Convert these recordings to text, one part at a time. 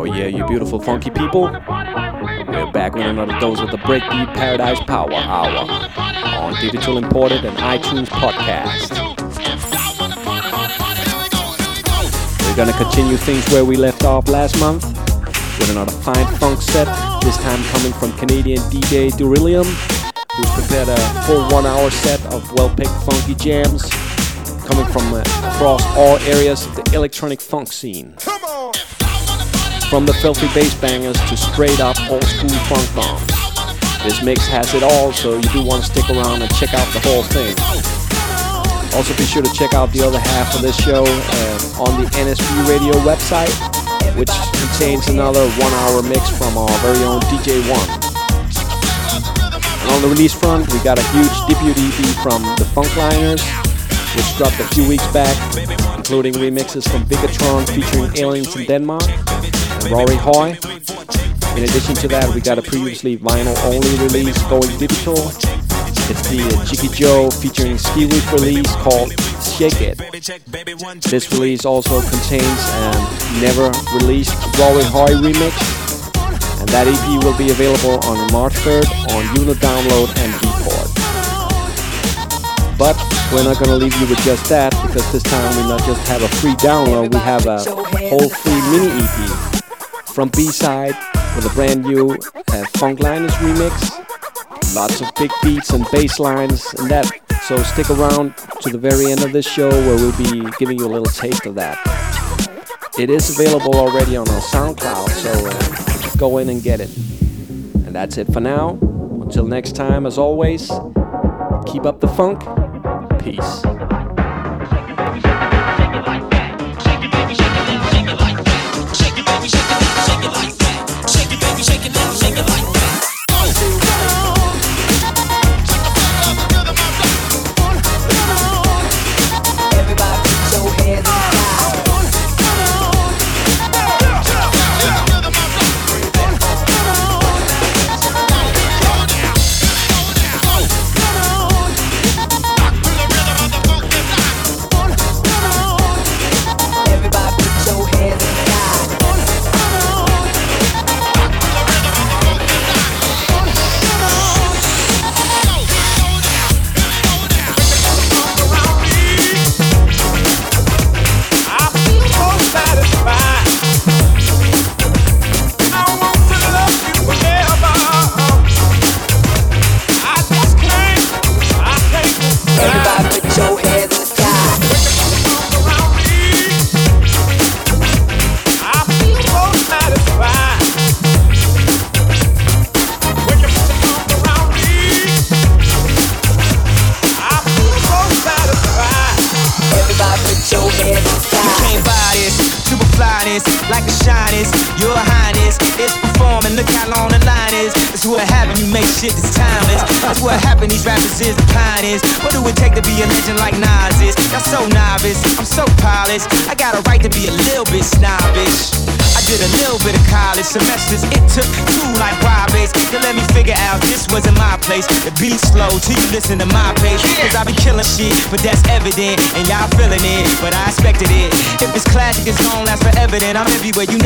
Oh yeah, you beautiful funky people. We're back with another dose of the Breakbeat Paradise Power Hour on Digital Imported and iTunes Podcast. We're gonna continue things where we left off last month with another fine funk set, this time coming from Canadian DJ Durillium, who's prepared a full one hour set of well picked funky jams coming from uh, across all areas of the electronic funk scene. From the filthy bass bangers to straight up old school funk bombs. This mix has it all, so you do want to stick around and check out the whole thing. Also, be sure to check out the other half of this show uh, on the NSB Radio website, which contains another one hour mix from our very own DJ One. And on the release front, we got a huge debut EP from the Funkliners, which dropped a few weeks back, including remixes from Bigatron featuring Aliens in Denmark Rory Hoy. In addition to that, we got a previously vinyl-only release going digital. It's the Chicky Joe featuring Ski Week release called Shake It. This release also contains a never released Rory Hoy remix, and that EP will be available on March 3rd on Juno Download and Beatport. But we're not gonna leave you with just that because this time we not just have a free download, we have a whole free mini EP from B-side with a brand new uh, Funkliners remix. Lots of big beats and bass lines and that. So stick around to the very end of this show where we'll be giving you a little taste of that. It is available already on our SoundCloud, so uh, go in and get it. And that's it for now. Until next time, as always, keep up the funk. Peace. I'm you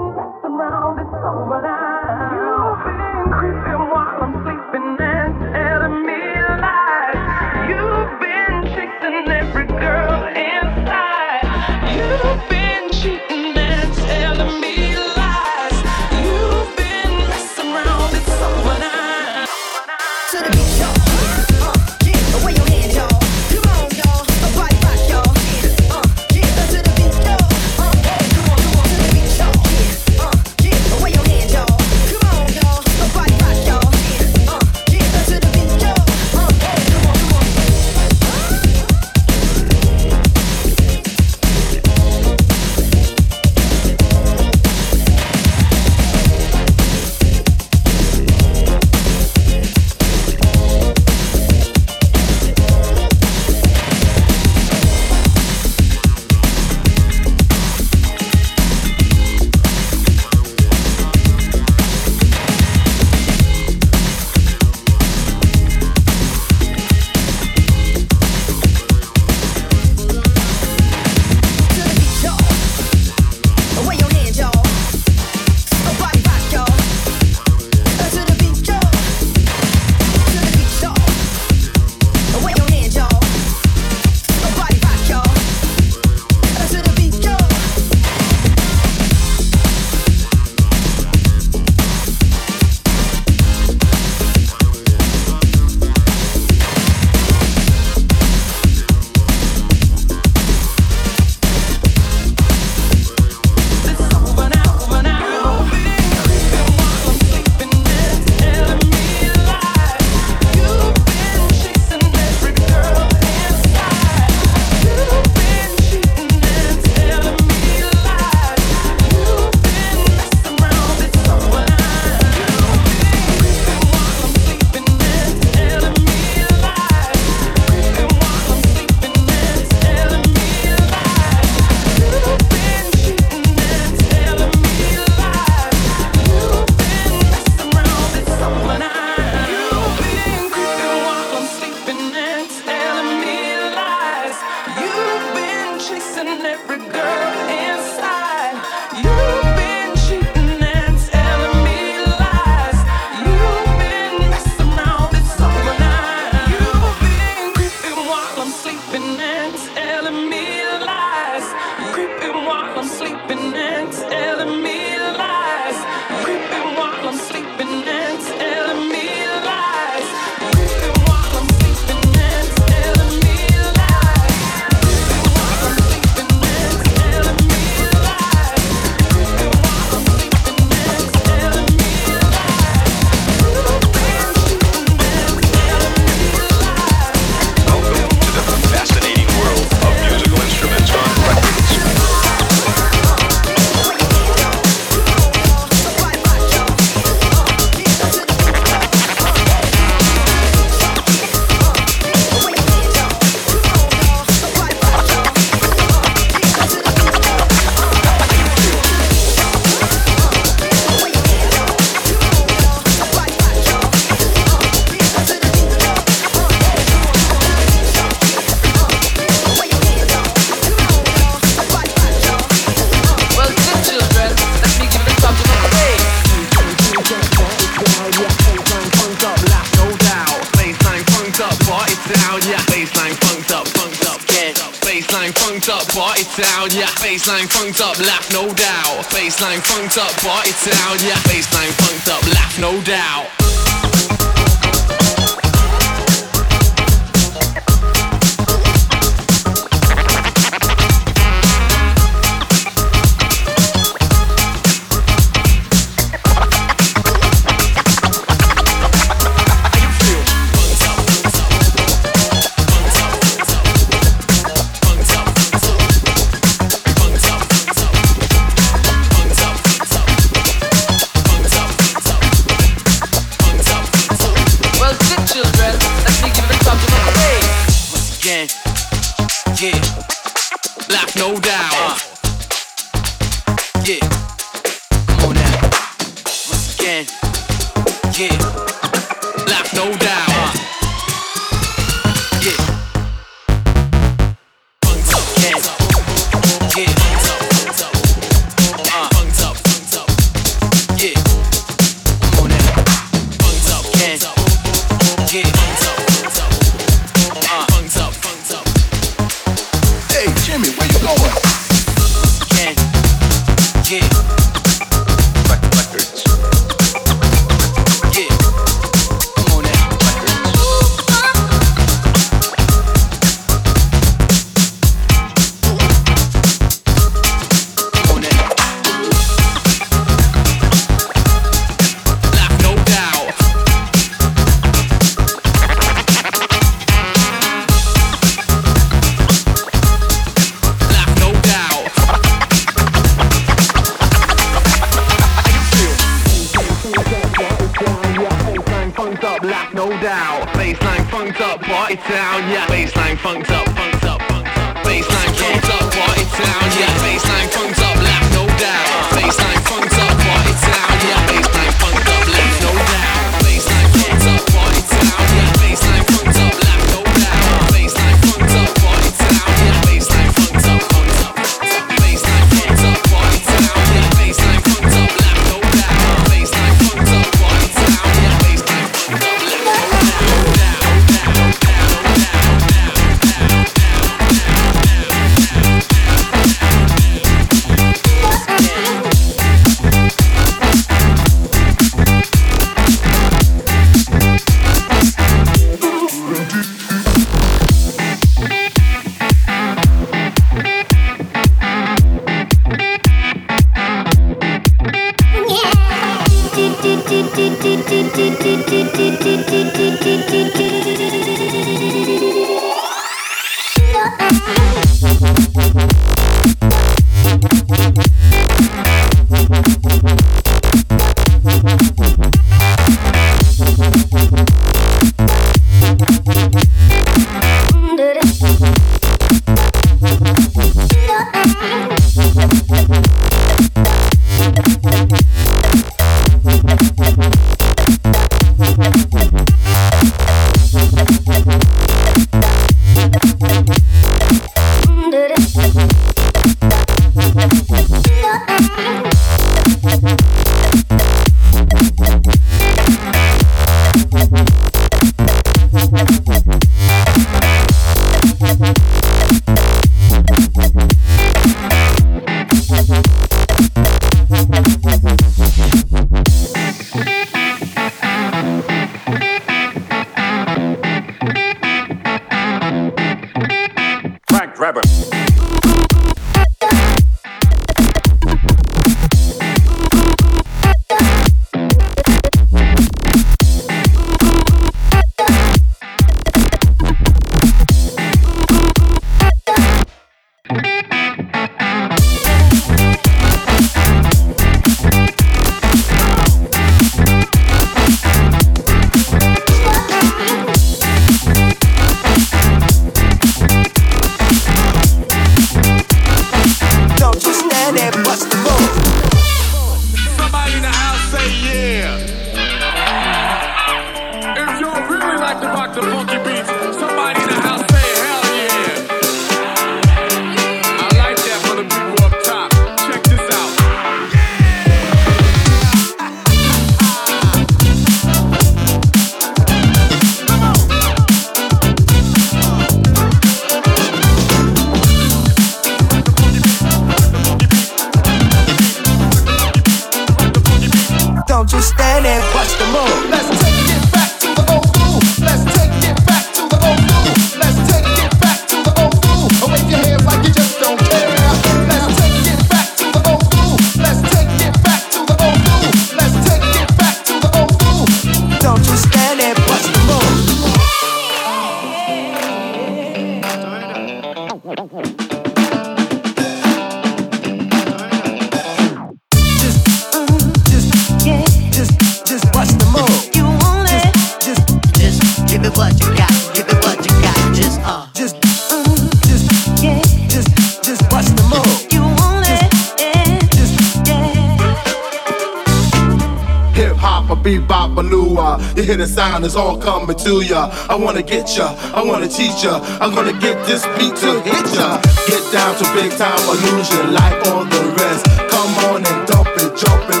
sound is all coming to ya. I wanna get ya, I wanna teach ya. I'm gonna get this beat to hit ya. Get down to big time illusion, like all the rest. Come on and dump it, jump it.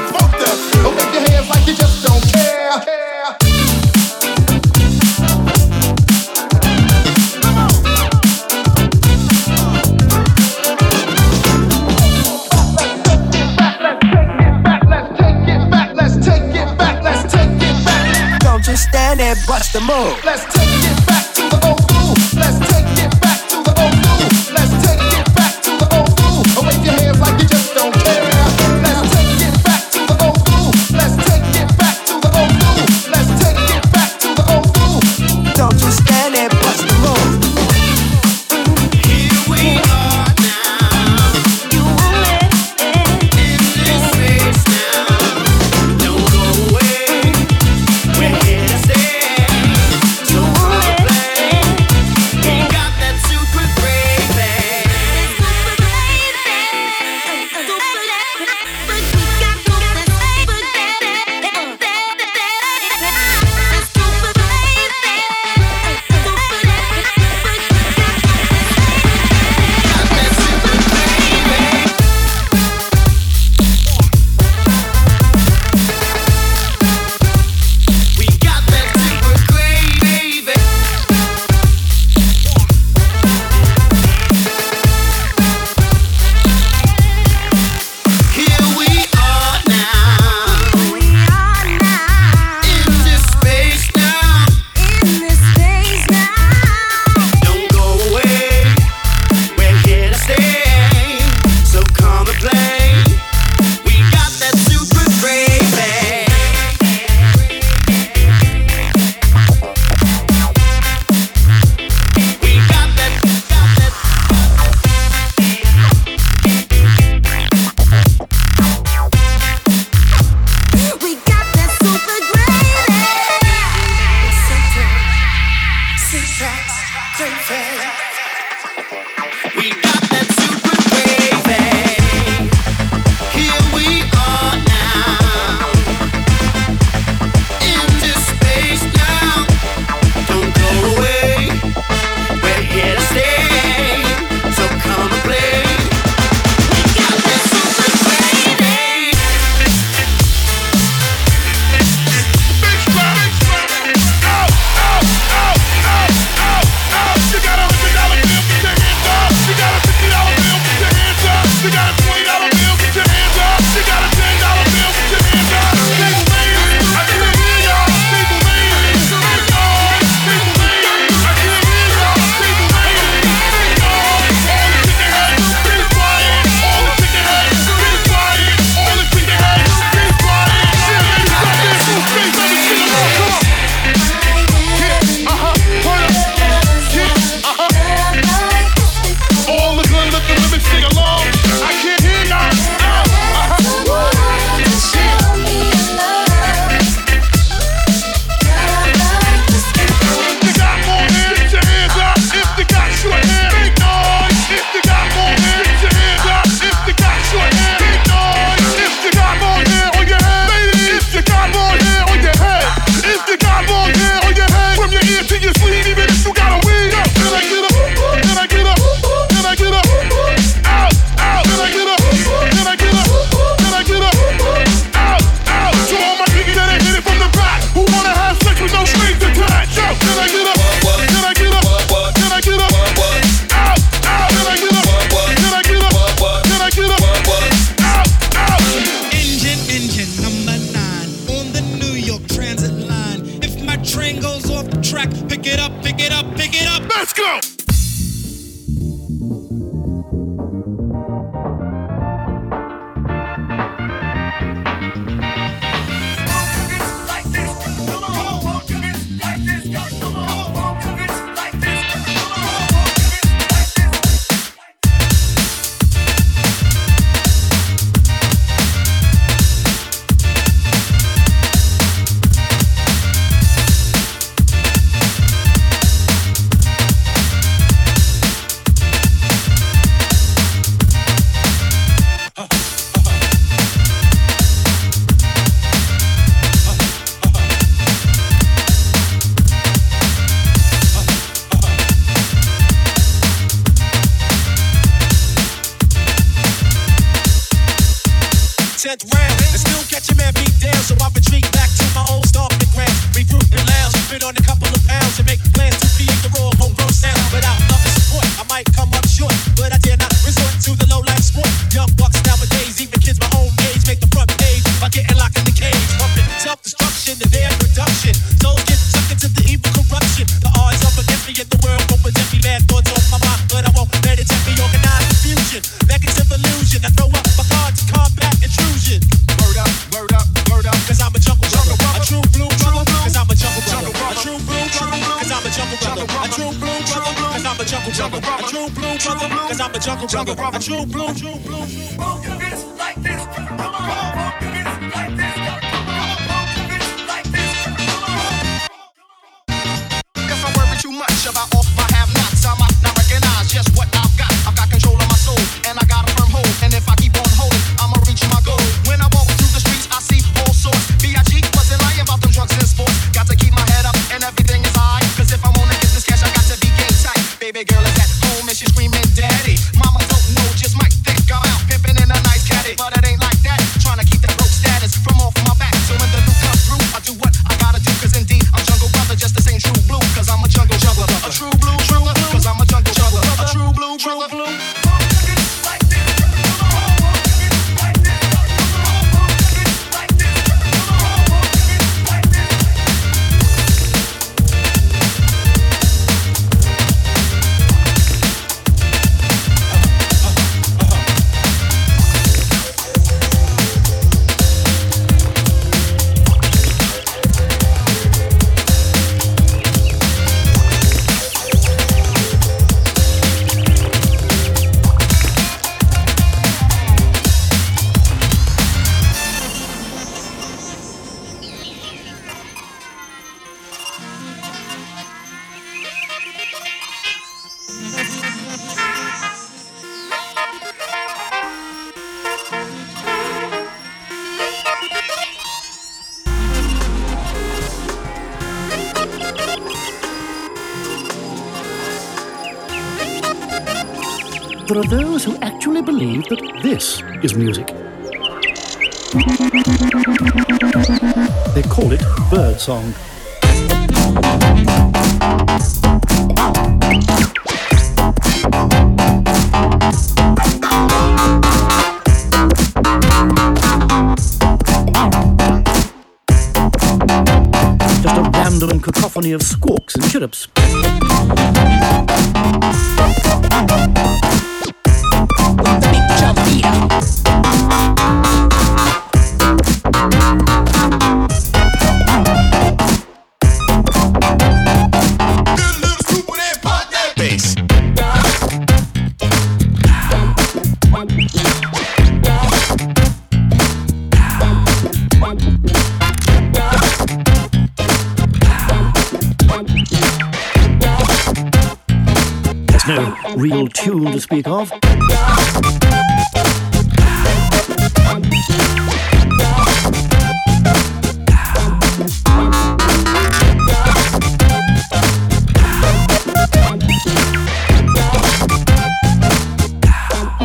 there bust a move. Let's take it back to the old. is music. They call it birdsong. Just a random cacophony of squawks and chirrups. real tune to speak of.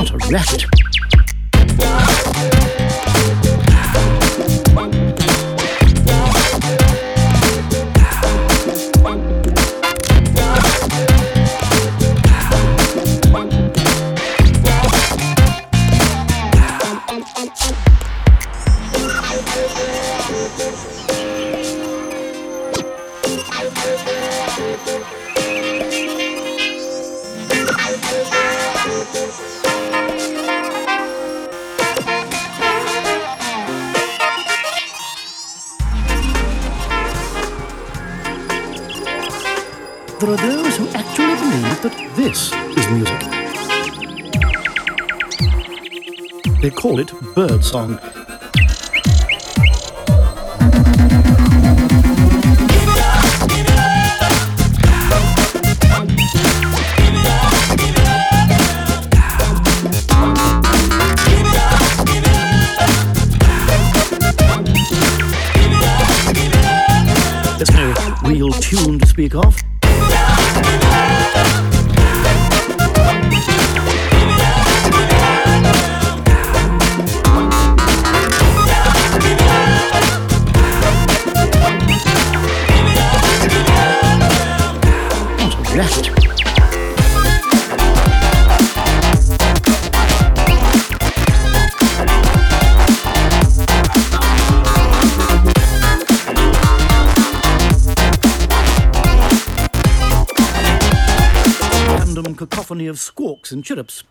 A rest! It and chirrups.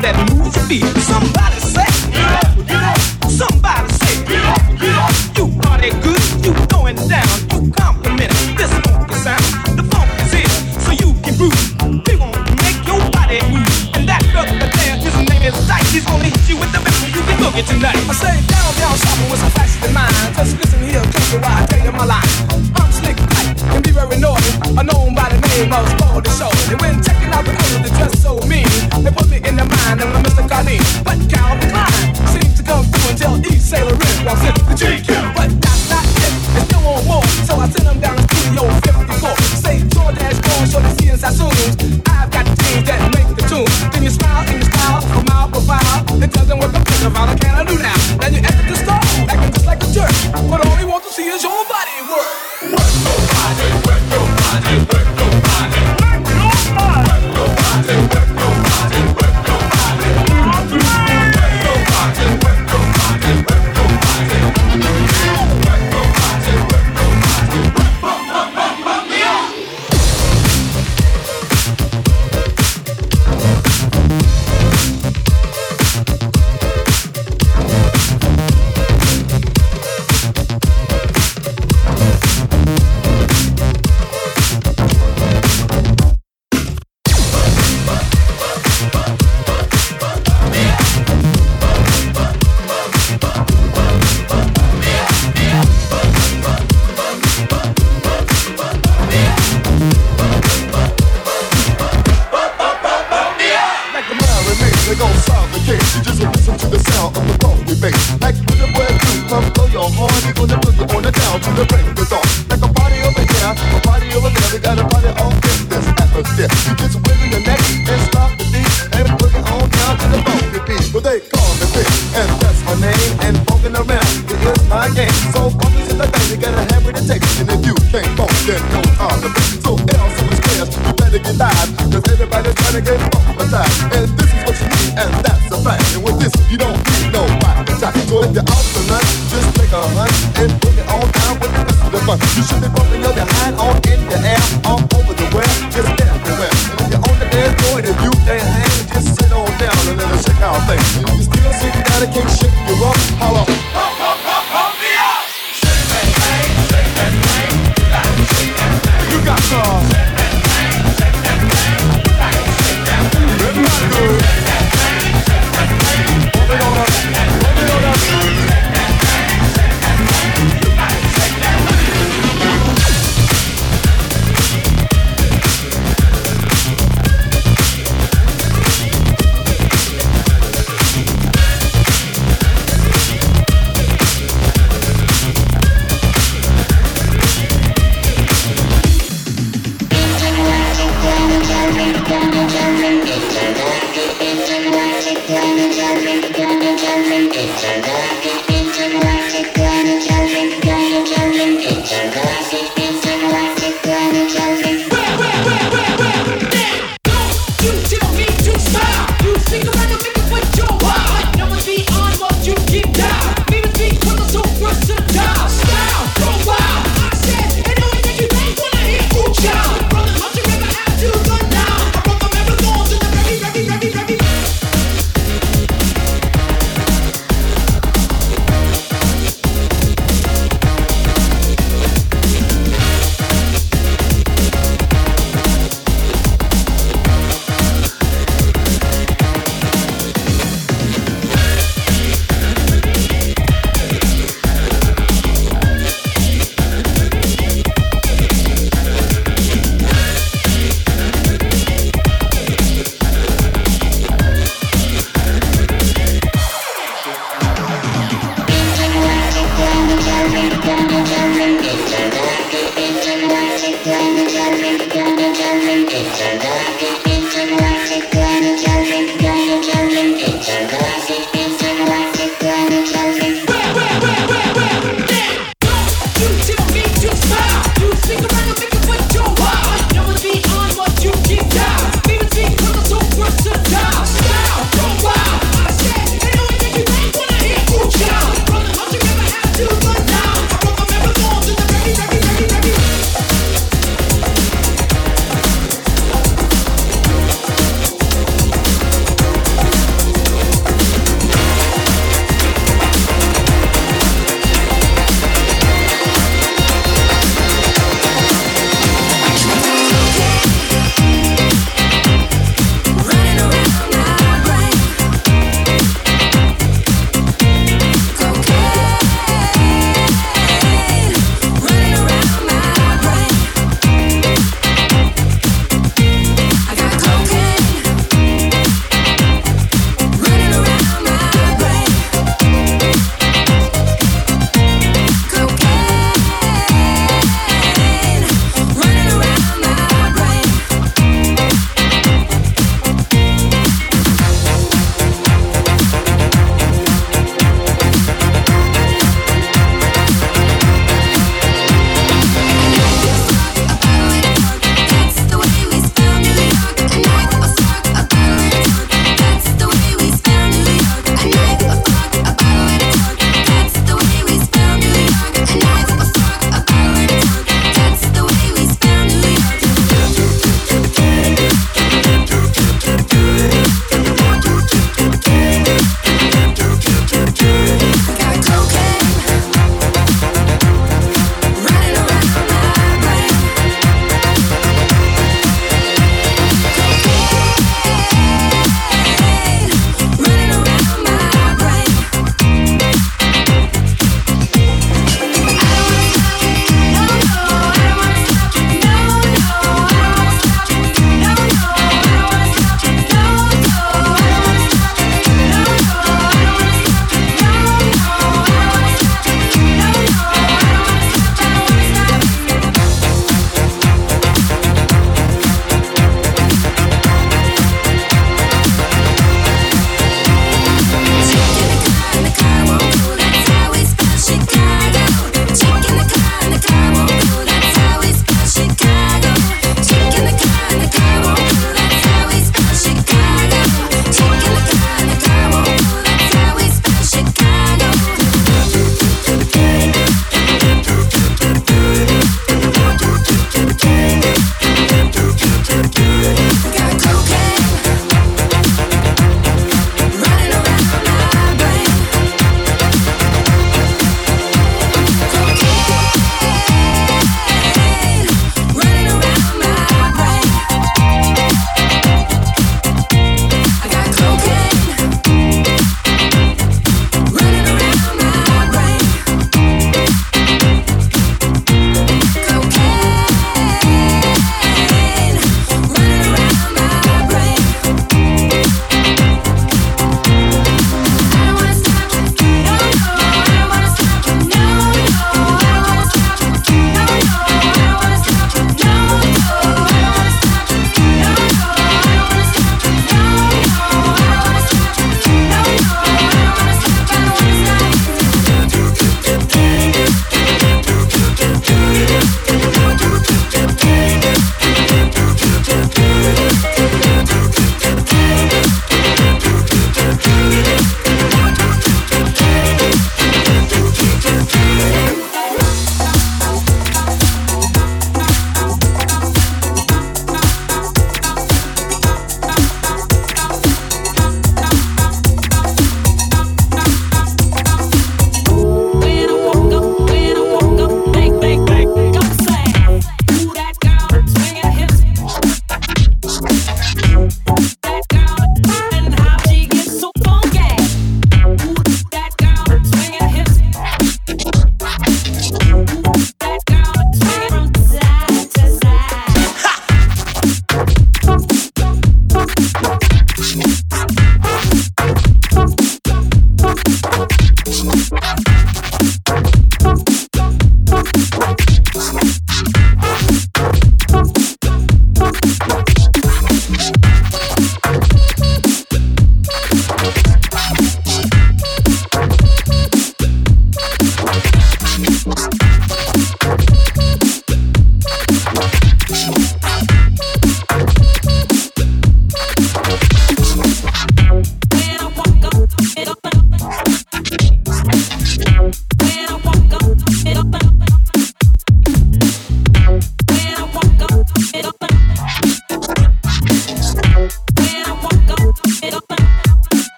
that moves your feet. Somebody say, get up, get up. Somebody say, get up, get up. You party good, you going down, you compliment this funky sound. The funk is here, so you can groove. We won't make your body move. And that brother there, his name is Dyke. He's gonna hit you with the best you can look at tonight. I say, down, down, shopping with some fashion in mind. Just listen here, close your eye, tell you my line. I'm slick, tight, and be very naughty. I known by the name of Baldy Shaw. And when checking out the whole of the me, but Calvin Klein seems to come through until tell sailor in walks in the cheek. I can. So funk is the day, you gotta have with the text. And if you can't funk, then no I'm the best. So L, so it's clear, you better get live. Cause everybody's trying to get fucked by that. And this is what you need, and that's a fact. And with this, you don't need no why. So if you're out tonight, just take a hunt and bring it all down with the rest of the fun. You should be bumping your behind on in the air.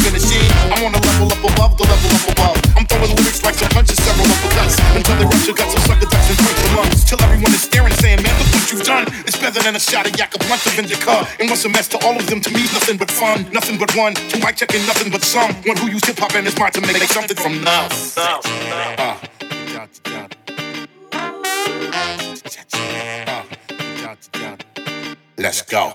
Finishing. I'm on a level up above the level up above. I'm throwing lyrics like some punches, several uppercuts. Until they rupture guts and sucker ducks and break the lungs. Till everyone is staring saying, man, look what you've done. It's better than a shot of yak, a blunt of indica. And what's a mess to all of them? To me, nothing but fun. Nothing but one. Two mic checking, nothing but some. One who used hip hop and his mind to make something from nothing. Uh, Let's go.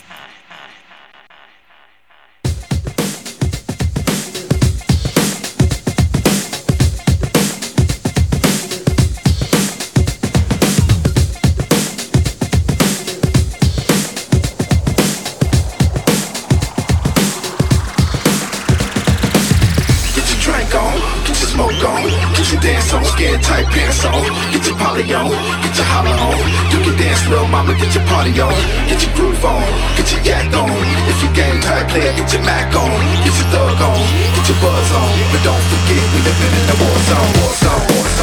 skin tight pants on. Get your poly on, get your holler on. You can dance, little mama, get your party on. Get your groove on, get your yak on. If you game tight player, get your Mac on. Get your thug on, get your buzz on. But don't forget, we living in the war zone, war zone.